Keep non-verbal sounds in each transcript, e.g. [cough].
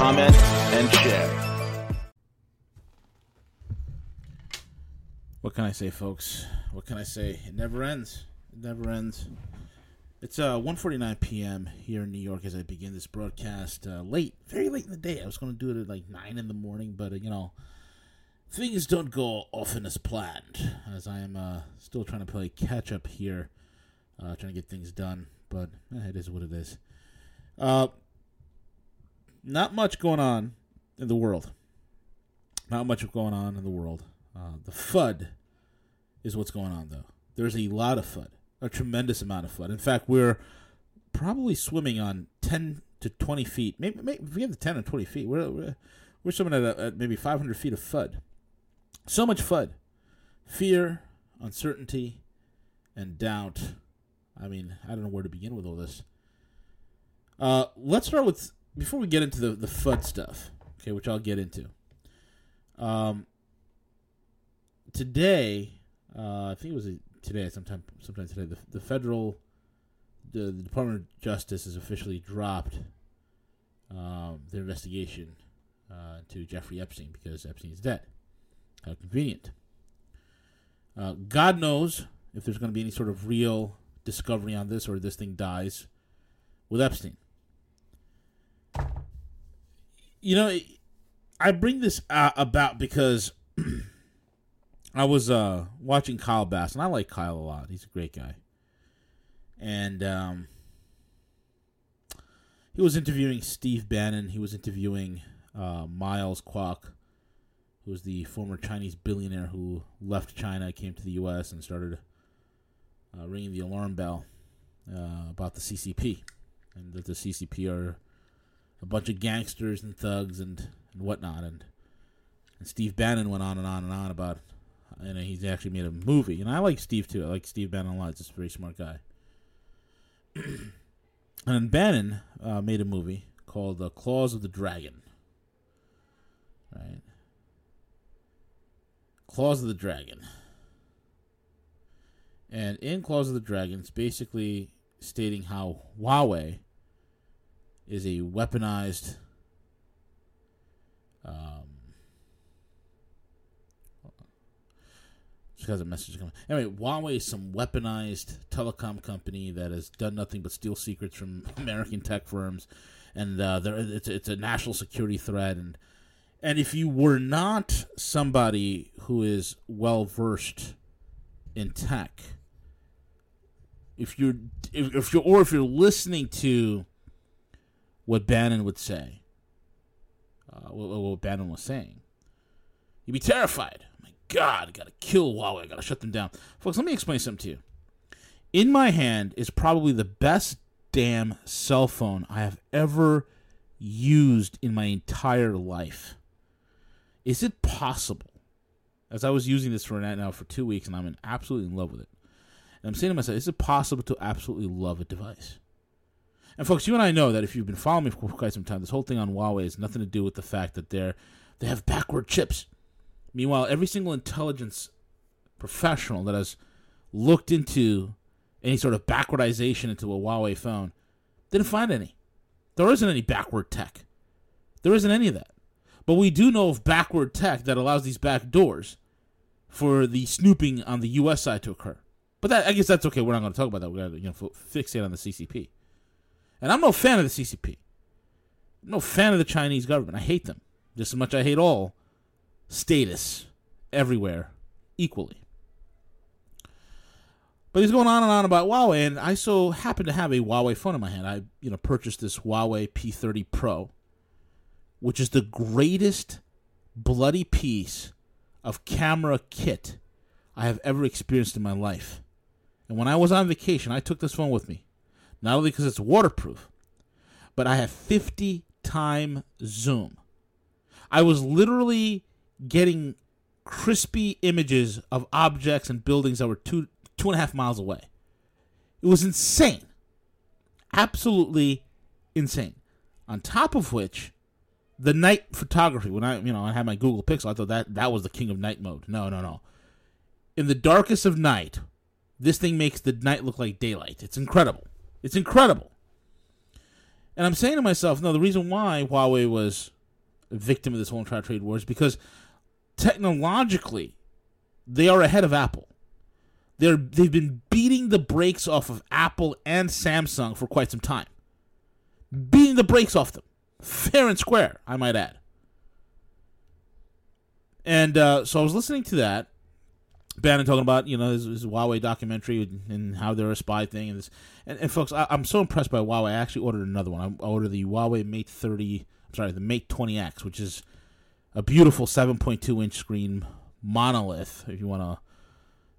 comment, and share. What can I say, folks? What can I say? It never ends. It never ends. It's uh 1:49 p.m. here in New York as I begin this broadcast. Uh, late, very late in the day. I was going to do it at like nine in the morning, but uh, you know, things don't go often as planned. As I am uh, still trying to play catch up here, uh, trying to get things done. But eh, it is what it is. Not much going on in the world. Not much going on in the world. Uh, the FUD is what's going on, though. There's a lot of FUD, a tremendous amount of FUD. In fact, we're probably swimming on 10 to 20 feet. Maybe, maybe if we have the 10 or 20 feet, we're, we're, we're swimming at, a, at maybe 500 feet of FUD. So much FUD. Fear, uncertainty, and doubt. I mean, I don't know where to begin with all this. Uh, let's start with before we get into the the FUD stuff, okay, which I'll get into. Um, today, uh, I think it was today, sometime, sometime today, the the federal, the, the Department of Justice has officially dropped um, their investigation uh, to Jeffrey Epstein because Epstein is dead. How convenient. Uh, God knows if there's going to be any sort of real discovery on this or this thing dies with Epstein. You know, I bring this uh, about because [clears throat] I was uh, watching Kyle Bass, and I like Kyle a lot. He's a great guy. And um, he was interviewing Steve Bannon. He was interviewing uh, Miles Kwok, who was the former Chinese billionaire who left China, came to the U.S., and started uh, ringing the alarm bell uh, about the CCP, and that the CCP are a bunch of gangsters and thugs and, and whatnot. And and Steve Bannon went on and on and on about, you know, he's actually made a movie. And I like Steve too. I like Steve Bannon a lot. He's a very smart guy. [clears throat] and Bannon uh, made a movie called "The Claws of the Dragon." Right. Claws of the Dragon. And in Claws of the Dragon, it's basically stating how Huawei is a weaponized um just has a message coming. Anyway, Huawei is some weaponized telecom company that has done nothing but steal secrets from [laughs] American tech firms, and uh, there it's it's a national security threat. And and if you were not somebody who is well versed in tech, if you're if, if you're or if you're listening to what Bannon would say, uh, what, what Bannon was saying, you'd be terrified. Oh my God, I gotta kill Huawei. I gotta shut them down, folks. Let me explain something to you. In my hand is probably the best damn cell phone I have ever used in my entire life. Is it possible? As I was using this for now for two weeks, and I'm absolutely in love with it. And I'm saying to myself, is it possible to absolutely love a device? And folks, you and I know that if you've been following me for quite some time, this whole thing on Huawei has nothing to do with the fact that they're they have backward chips. Meanwhile, every single intelligence professional that has looked into any sort of backwardization into a Huawei phone didn't find any. There isn't any backward tech. There isn't any of that. But we do know of backward tech that allows these back doors for the snooping on the U.S. side to occur. But that, I guess that's okay. We're not going to talk about that. We're going to you know, fixate on the CCP. And I'm no fan of the CCP. I'm no fan of the Chinese government. I hate them just as much I hate all statists everywhere equally. But he's going on and on about Huawei, and I so happen to have a Huawei phone in my hand. I, you know, purchased this Huawei P30 Pro, which is the greatest bloody piece of camera kit I have ever experienced in my life. And when I was on vacation, I took this phone with me. Not only because it's waterproof, but I have 50 time zoom. I was literally getting crispy images of objects and buildings that were two two and a half miles away. It was insane. Absolutely insane. On top of which, the night photography, when I you know I had my Google Pixel, I thought that that was the king of night mode. No, no, no. In the darkest of night, this thing makes the night look like daylight. It's incredible. It's incredible. And I'm saying to myself, no, the reason why Huawei was a victim of this whole entire trade war is because technologically, they are ahead of Apple. They're they've been beating the brakes off of Apple and Samsung for quite some time. Beating the brakes off them, fair and square, I might add. And uh, so I was listening to that, Bannon talking about you know his, his, Huawei documentary and how they're a spy thing and this and, and folks I, am so impressed by Huawei. I actually ordered another one. I ordered the Huawei Mate 30 I'm sorry the Mate 20X which is a beautiful 7.2 inch screen monolith. If you want to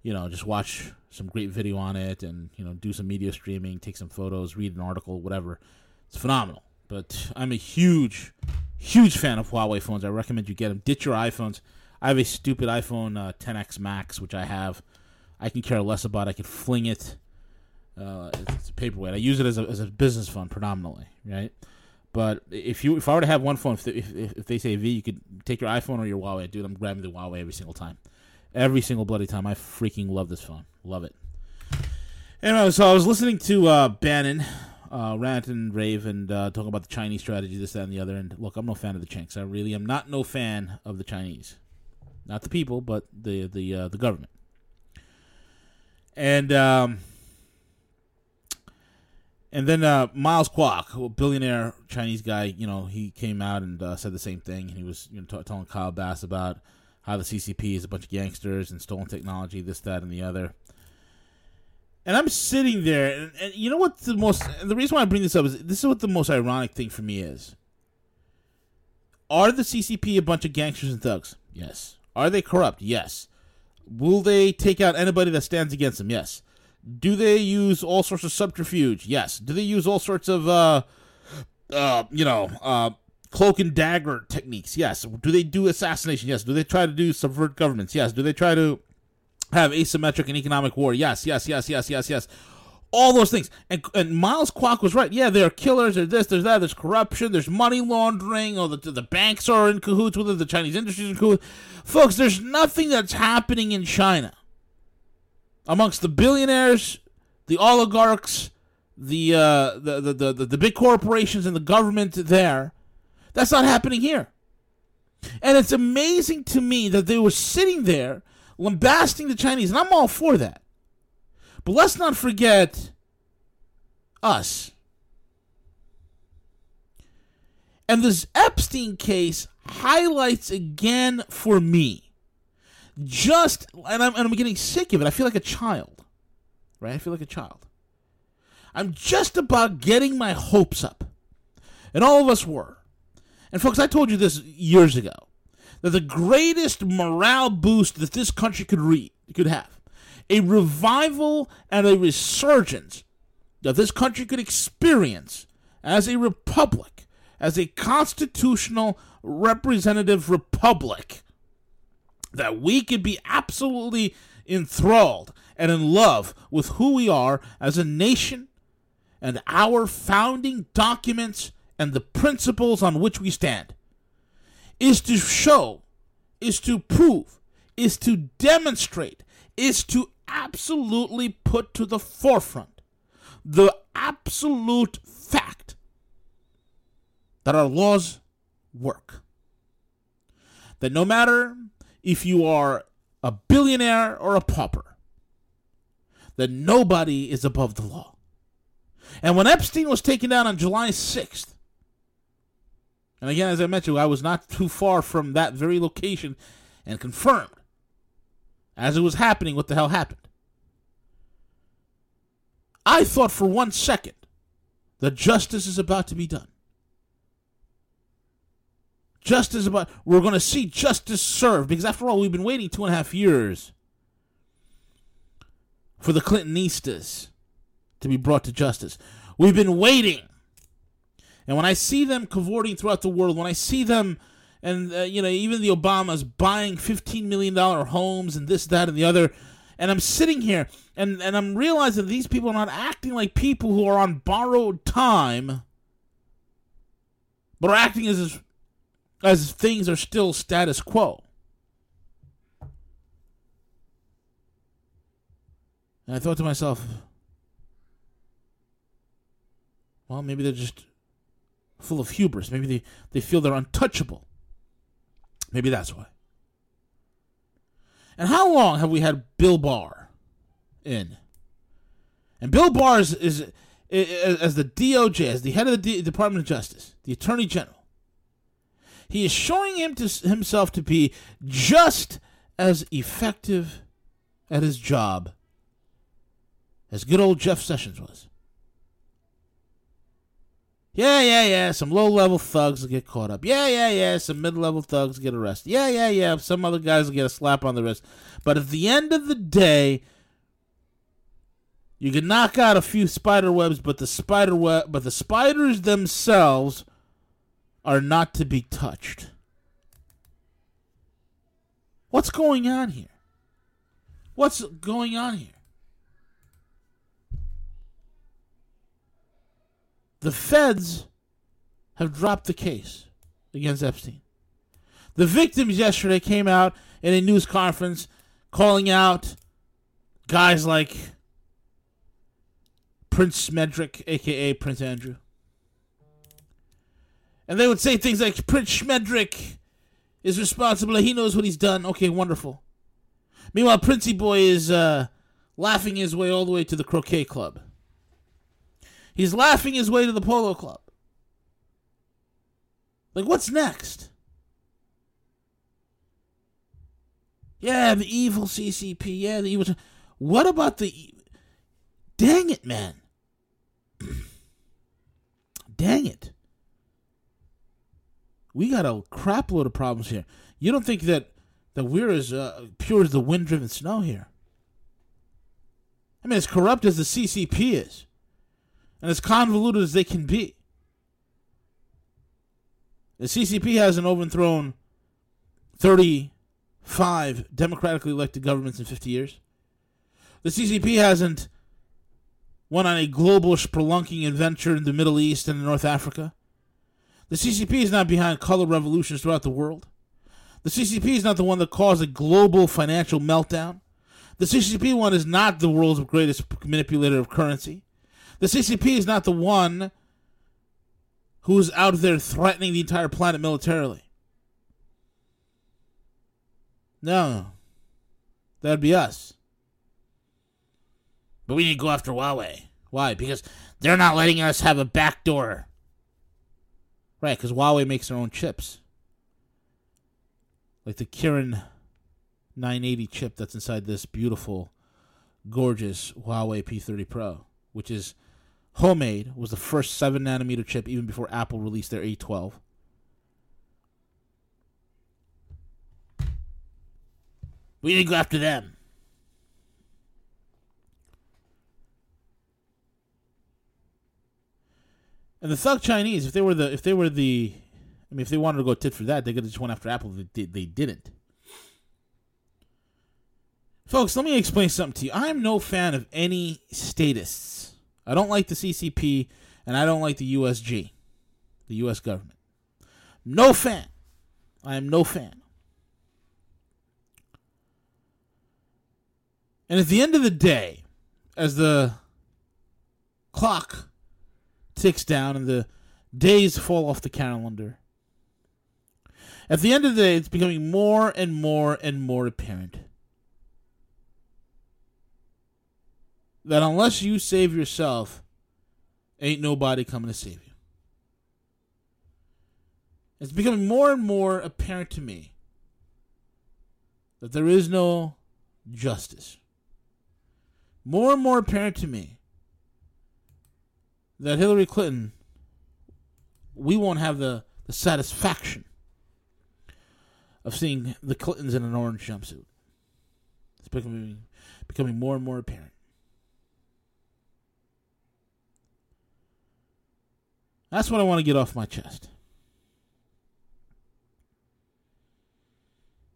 you know just watch some great video on it and you know do some media streaming take some photos read an article whatever. It's phenomenal. But I'm a huge huge fan of Huawei phones. I recommend you get them ditch your iPhones I have a stupid iPhone uh, 10x Max, which I have. I can care less about. I could fling it. Uh, it's a paperweight. I use it as a, as a business phone predominantly, right? But if you if I were to have one phone, if, if, if they say V, you could take your iPhone or your Huawei. Dude, I'm grabbing the Huawei every single time. Every single bloody time. I freaking love this phone. Love it. Anyway, so I was listening to uh, Bannon uh, rant and rave and uh, talk about the Chinese strategy, this, that, and the other. And look, I'm no fan of the Chinks. I really am not no fan of the Chinese not the people, but the the uh, the government. And um, and then uh, Miles Kwok, a billionaire Chinese guy, you know, he came out and uh, said the same thing. He was you know, t- telling Kyle Bass about how the CCP is a bunch of gangsters and stolen technology, this, that, and the other. And I'm sitting there, and, and you know what the most the reason why I bring this up is this is what the most ironic thing for me is. Are the CCP a bunch of gangsters and thugs? Yes. Are they corrupt? Yes. Will they take out anybody that stands against them? Yes. Do they use all sorts of subterfuge? Yes. Do they use all sorts of, uh, uh, you know, uh, cloak and dagger techniques? Yes. Do they do assassination? Yes. Do they try to do subvert governments? Yes. Do they try to have asymmetric and economic war? Yes. Yes. Yes. Yes. Yes. Yes all those things. And, and Miles Kwok was right. Yeah, there are killers, there's this, there's that, there's corruption, there's money laundering, or the, the banks are in cahoots with it, the Chinese industry is in cahoots. Folks, there's nothing that's happening in China amongst the billionaires, the oligarchs, the, uh, the, the, the, the big corporations, and the government there. That's not happening here. And it's amazing to me that they were sitting there lambasting the Chinese, and I'm all for that. But let's not forget us. And this Epstein case highlights again for me just, and I'm, and I'm getting sick of it. I feel like a child, right? I feel like a child. I'm just about getting my hopes up. And all of us were. And folks, I told you this years ago that the greatest morale boost that this country could read could have a revival and a resurgence that this country could experience as a republic, as a constitutional representative republic, that we could be absolutely enthralled and in love with who we are as a nation and our founding documents and the principles on which we stand, is to show, is to prove, is to demonstrate, is to absolutely put to the forefront the absolute fact that our laws work. That no matter if you are a billionaire or a pauper, that nobody is above the law. And when Epstein was taken down on July 6th, and again, as I mentioned, I was not too far from that very location and confirmed as it was happening what the hell happened. I thought for one second that justice is about to be done. Justice about we're going to see justice served because after all we've been waiting two and a half years for the Clintonistas to be brought to justice. We've been waiting. And when I see them cavorting throughout the world, when I see them and uh, you know even the Obamas buying fifteen million dollar homes and this, that, and the other. And I'm sitting here and, and I'm realizing these people are not acting like people who are on borrowed time, but are acting as as things are still status quo. And I thought to myself, well, maybe they're just full of hubris. Maybe they, they feel they're untouchable. Maybe that's why. And how long have we had Bill Barr in? And Bill Barr is, is, is as the DOJ, as the head of the D- Department of Justice, the Attorney General. He is showing him to, himself to be just as effective at his job as good old Jeff Sessions was. Yeah, yeah, yeah. Some low level thugs will get caught up. Yeah, yeah, yeah. Some mid level thugs get arrested. Yeah, yeah, yeah. Some other guys will get a slap on the wrist. But at the end of the day, you can knock out a few spider webs, but the spider web, but the spiders themselves are not to be touched. What's going on here? What's going on here? The feds have dropped the case against Epstein. The victims yesterday came out in a news conference calling out guys like Prince Schmendrick, aka Prince Andrew. And they would say things like Prince Schmendrick is responsible, he knows what he's done. Okay, wonderful. Meanwhile, Princey Boy is uh, laughing his way all the way to the croquet club. He's laughing his way to the polo club. Like, what's next? Yeah, the evil CCP. Yeah, the evil. What about the. Dang it, man. [clears throat] Dang it. We got a crap load of problems here. You don't think that, that we're as uh, pure as the wind driven snow here? I mean, as corrupt as the CCP is and as convoluted as they can be. The CCP hasn't overthrown 35 democratically elected governments in 50 years. The CCP hasn't went on a global spelunking adventure in the Middle East and North Africa. The CCP is not behind color revolutions throughout the world. The CCP is not the one that caused a global financial meltdown. The CCP one is not the world's greatest manipulator of currency. The CCP is not the one who's out there threatening the entire planet militarily. No. That'd be us. But we need to go after Huawei. Why? Because they're not letting us have a backdoor. Right, because Huawei makes their own chips. Like the Kirin 980 chip that's inside this beautiful, gorgeous Huawei P30 Pro, which is Homemade was the first 7 nanometer chip even before Apple released their A12. We didn't go after them. And the thug Chinese, if they were the, if they were the, I mean, if they wanted to go tit for that, they could have just went after Apple. They, they didn't. Folks, let me explain something to you. I'm no fan of any statists I don't like the CCP, and I don't like the USG, the U.S. government. No fan. I am no fan. And at the end of the day, as the clock ticks down and the days fall off the calendar, at the end of the day, it's becoming more and more and more apparent that unless you save yourself, ain't nobody coming to save you. It's becoming more and more apparent to me that there is no justice. More and more apparent to me that Hillary Clinton, we won't have the, the satisfaction of seeing the Clintons in an orange jumpsuit. It's becoming, becoming more and more apparent. That's what I want to get off my chest.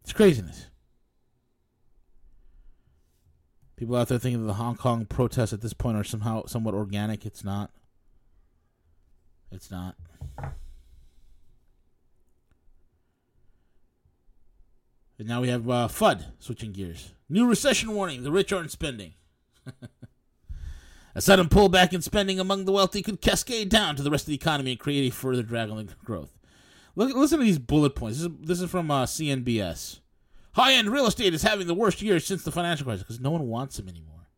It's craziness. People out there thinking that the Hong Kong protests at this point are somehow somewhat organic. It's not. It's not. And now we have uh, FUD switching gears. New recession warning: the rich aren't spending. [laughs] a sudden pullback in spending among the wealthy could cascade down to the rest of the economy and create a further drag on growth. Look, listen to these bullet points. This is, this is from uh, CNBS. High end real estate is having the worst year since the financial crisis because no one wants them anymore.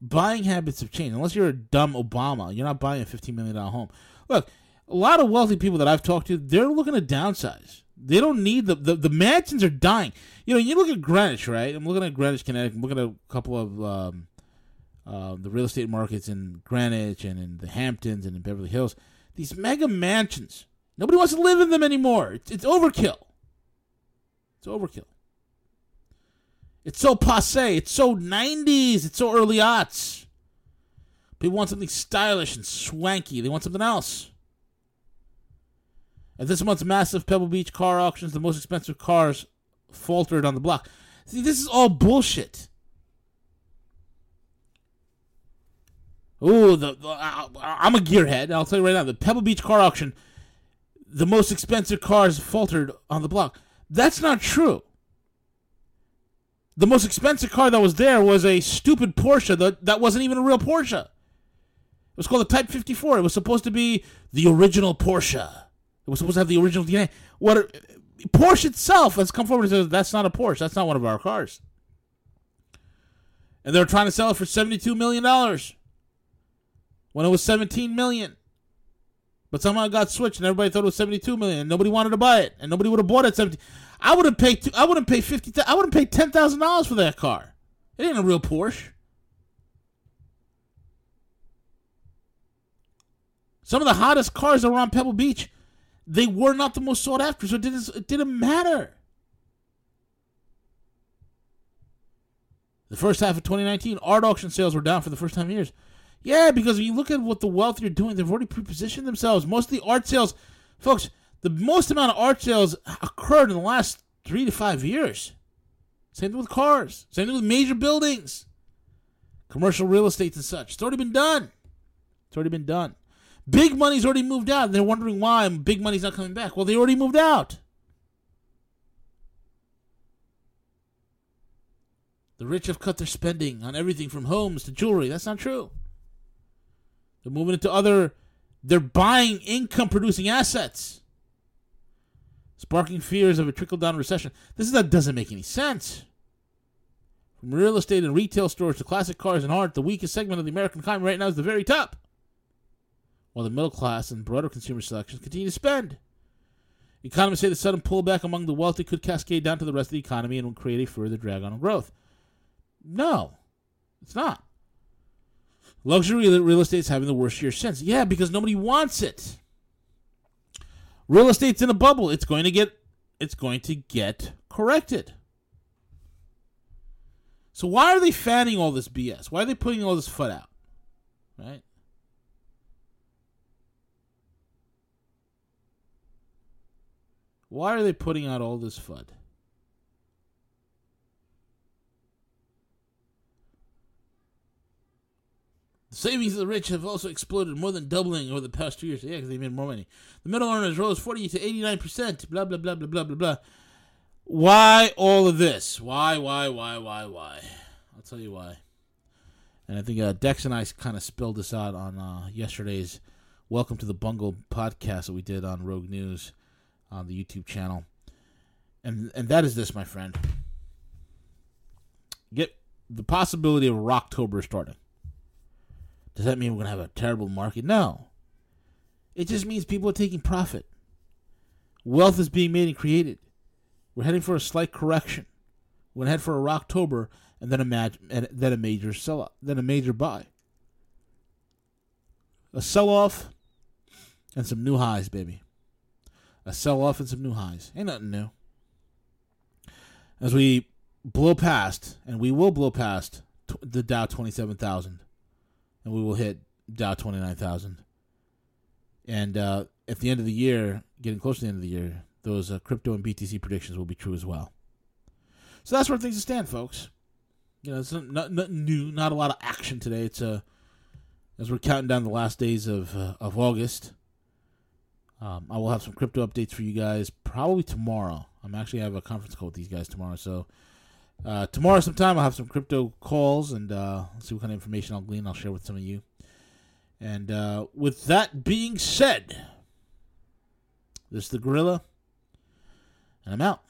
Buying habits have changed. Unless you're a dumb Obama, you're not buying a $15 million home. Look, a lot of wealthy people that I've talked to, they're looking to downsize. They don't need the, the, the mansions are dying. You know, you look at Greenwich, right? I'm looking at Greenwich, Connecticut. I'm looking at a couple of um, uh, the real estate markets in Greenwich and in the Hamptons and in Beverly Hills. These mega mansions. Nobody wants to live in them anymore. It's, it's overkill. It's overkill. It's so passe. It's so 90s. It's so early aughts. People want something stylish and swanky. They want something else. At this month's massive Pebble Beach car auctions, the most expensive cars faltered on the block. See, this is all bullshit. Ooh, the, the uh, I'm a gearhead. I'll tell you right now, the Pebble Beach car auction, the most expensive cars faltered on the block. That's not true. The most expensive car that was there was a stupid Porsche that, that wasn't even a real Porsche. It was called the Type 54. It was supposed to be the original Porsche. It was supposed to have the original DNA. What Porsche itself has come forward and said that's not a Porsche. That's not one of our cars. And they're trying to sell it for seventy-two million dollars when it was seventeen million. But somehow it got switched, and everybody thought it was seventy-two million, and nobody wanted to buy it, and nobody would have bought it. Seventy. I would have paid. Two, I wouldn't pay fifty. I wouldn't pay ten thousand dollars for that car. It ain't a real Porsche. Some of the hottest cars that were on Pebble Beach, they were not the most sought after, so it didn't, it didn't matter. The first half of 2019, art auction sales were down for the first time in years. Yeah, because when you look at what the wealthy are doing, they've already pre-positioned themselves. Most of the art sales, folks, the most amount of art sales occurred in the last three to five years. Same thing with cars. Same thing with major buildings, commercial real estate and such. It's already been done. It's already been done. Big money's already moved out. They're wondering why big money's not coming back. Well, they already moved out. The rich have cut their spending on everything from homes to jewelry. That's not true. They're moving into other, they're buying income producing assets, sparking fears of a trickle down recession. This is, that doesn't make any sense. From real estate and retail stores to classic cars and art, the weakest segment of the American economy right now is the very top while the middle class and broader consumer selections continue to spend. Economists say the sudden pullback among the wealthy could cascade down to the rest of the economy and will create a further drag on growth. No, it's not. Luxury real estate is having the worst year since. Yeah, because nobody wants it. Real estate's in a bubble. It's going to get it's going to get corrected. So why are they fanning all this BS? Why are they putting all this FUD out? Right? Why are they putting out all this FUD? Savings of the rich have also exploded, more than doubling over the past two years. Yeah, because they made more money. The middle earners rose 40 to 89%. Blah, blah, blah, blah, blah, blah, blah. Why all of this? Why, why, why, why, why? I'll tell you why. And I think uh, Dex and I kind of spilled this out on uh, yesterday's Welcome to the Bungle podcast that we did on Rogue News on the YouTube channel. And and that is this, my friend. Get the possibility of Rocktober starting. Does that mean we're gonna have a terrible market? No. It just means people are taking profit. Wealth is being made and created. We're heading for a slight correction. We're gonna head for a Rocktober and then a and then a major sell off, then a major buy. A sell off and some new highs, baby a sell off and some new highs. Ain't nothing new. As we blow past, and we will blow past the Dow 27,000, and we will hit Dow 29,000. And uh, at the end of the year, getting close to the end of the year, those uh, crypto and BTC predictions will be true as well. So that's where things stand, folks. You know, it's not, nothing new, not a lot of action today. It's uh, as we're counting down the last days of uh, of August. Um, I will have some crypto updates for you guys probably tomorrow. I'm actually have a conference call with these guys tomorrow, so uh, tomorrow sometime I'll have some crypto calls and uh, see what kind of information I'll glean. I'll share with some of you. And uh, with that being said, this is the Gorilla, and I'm out.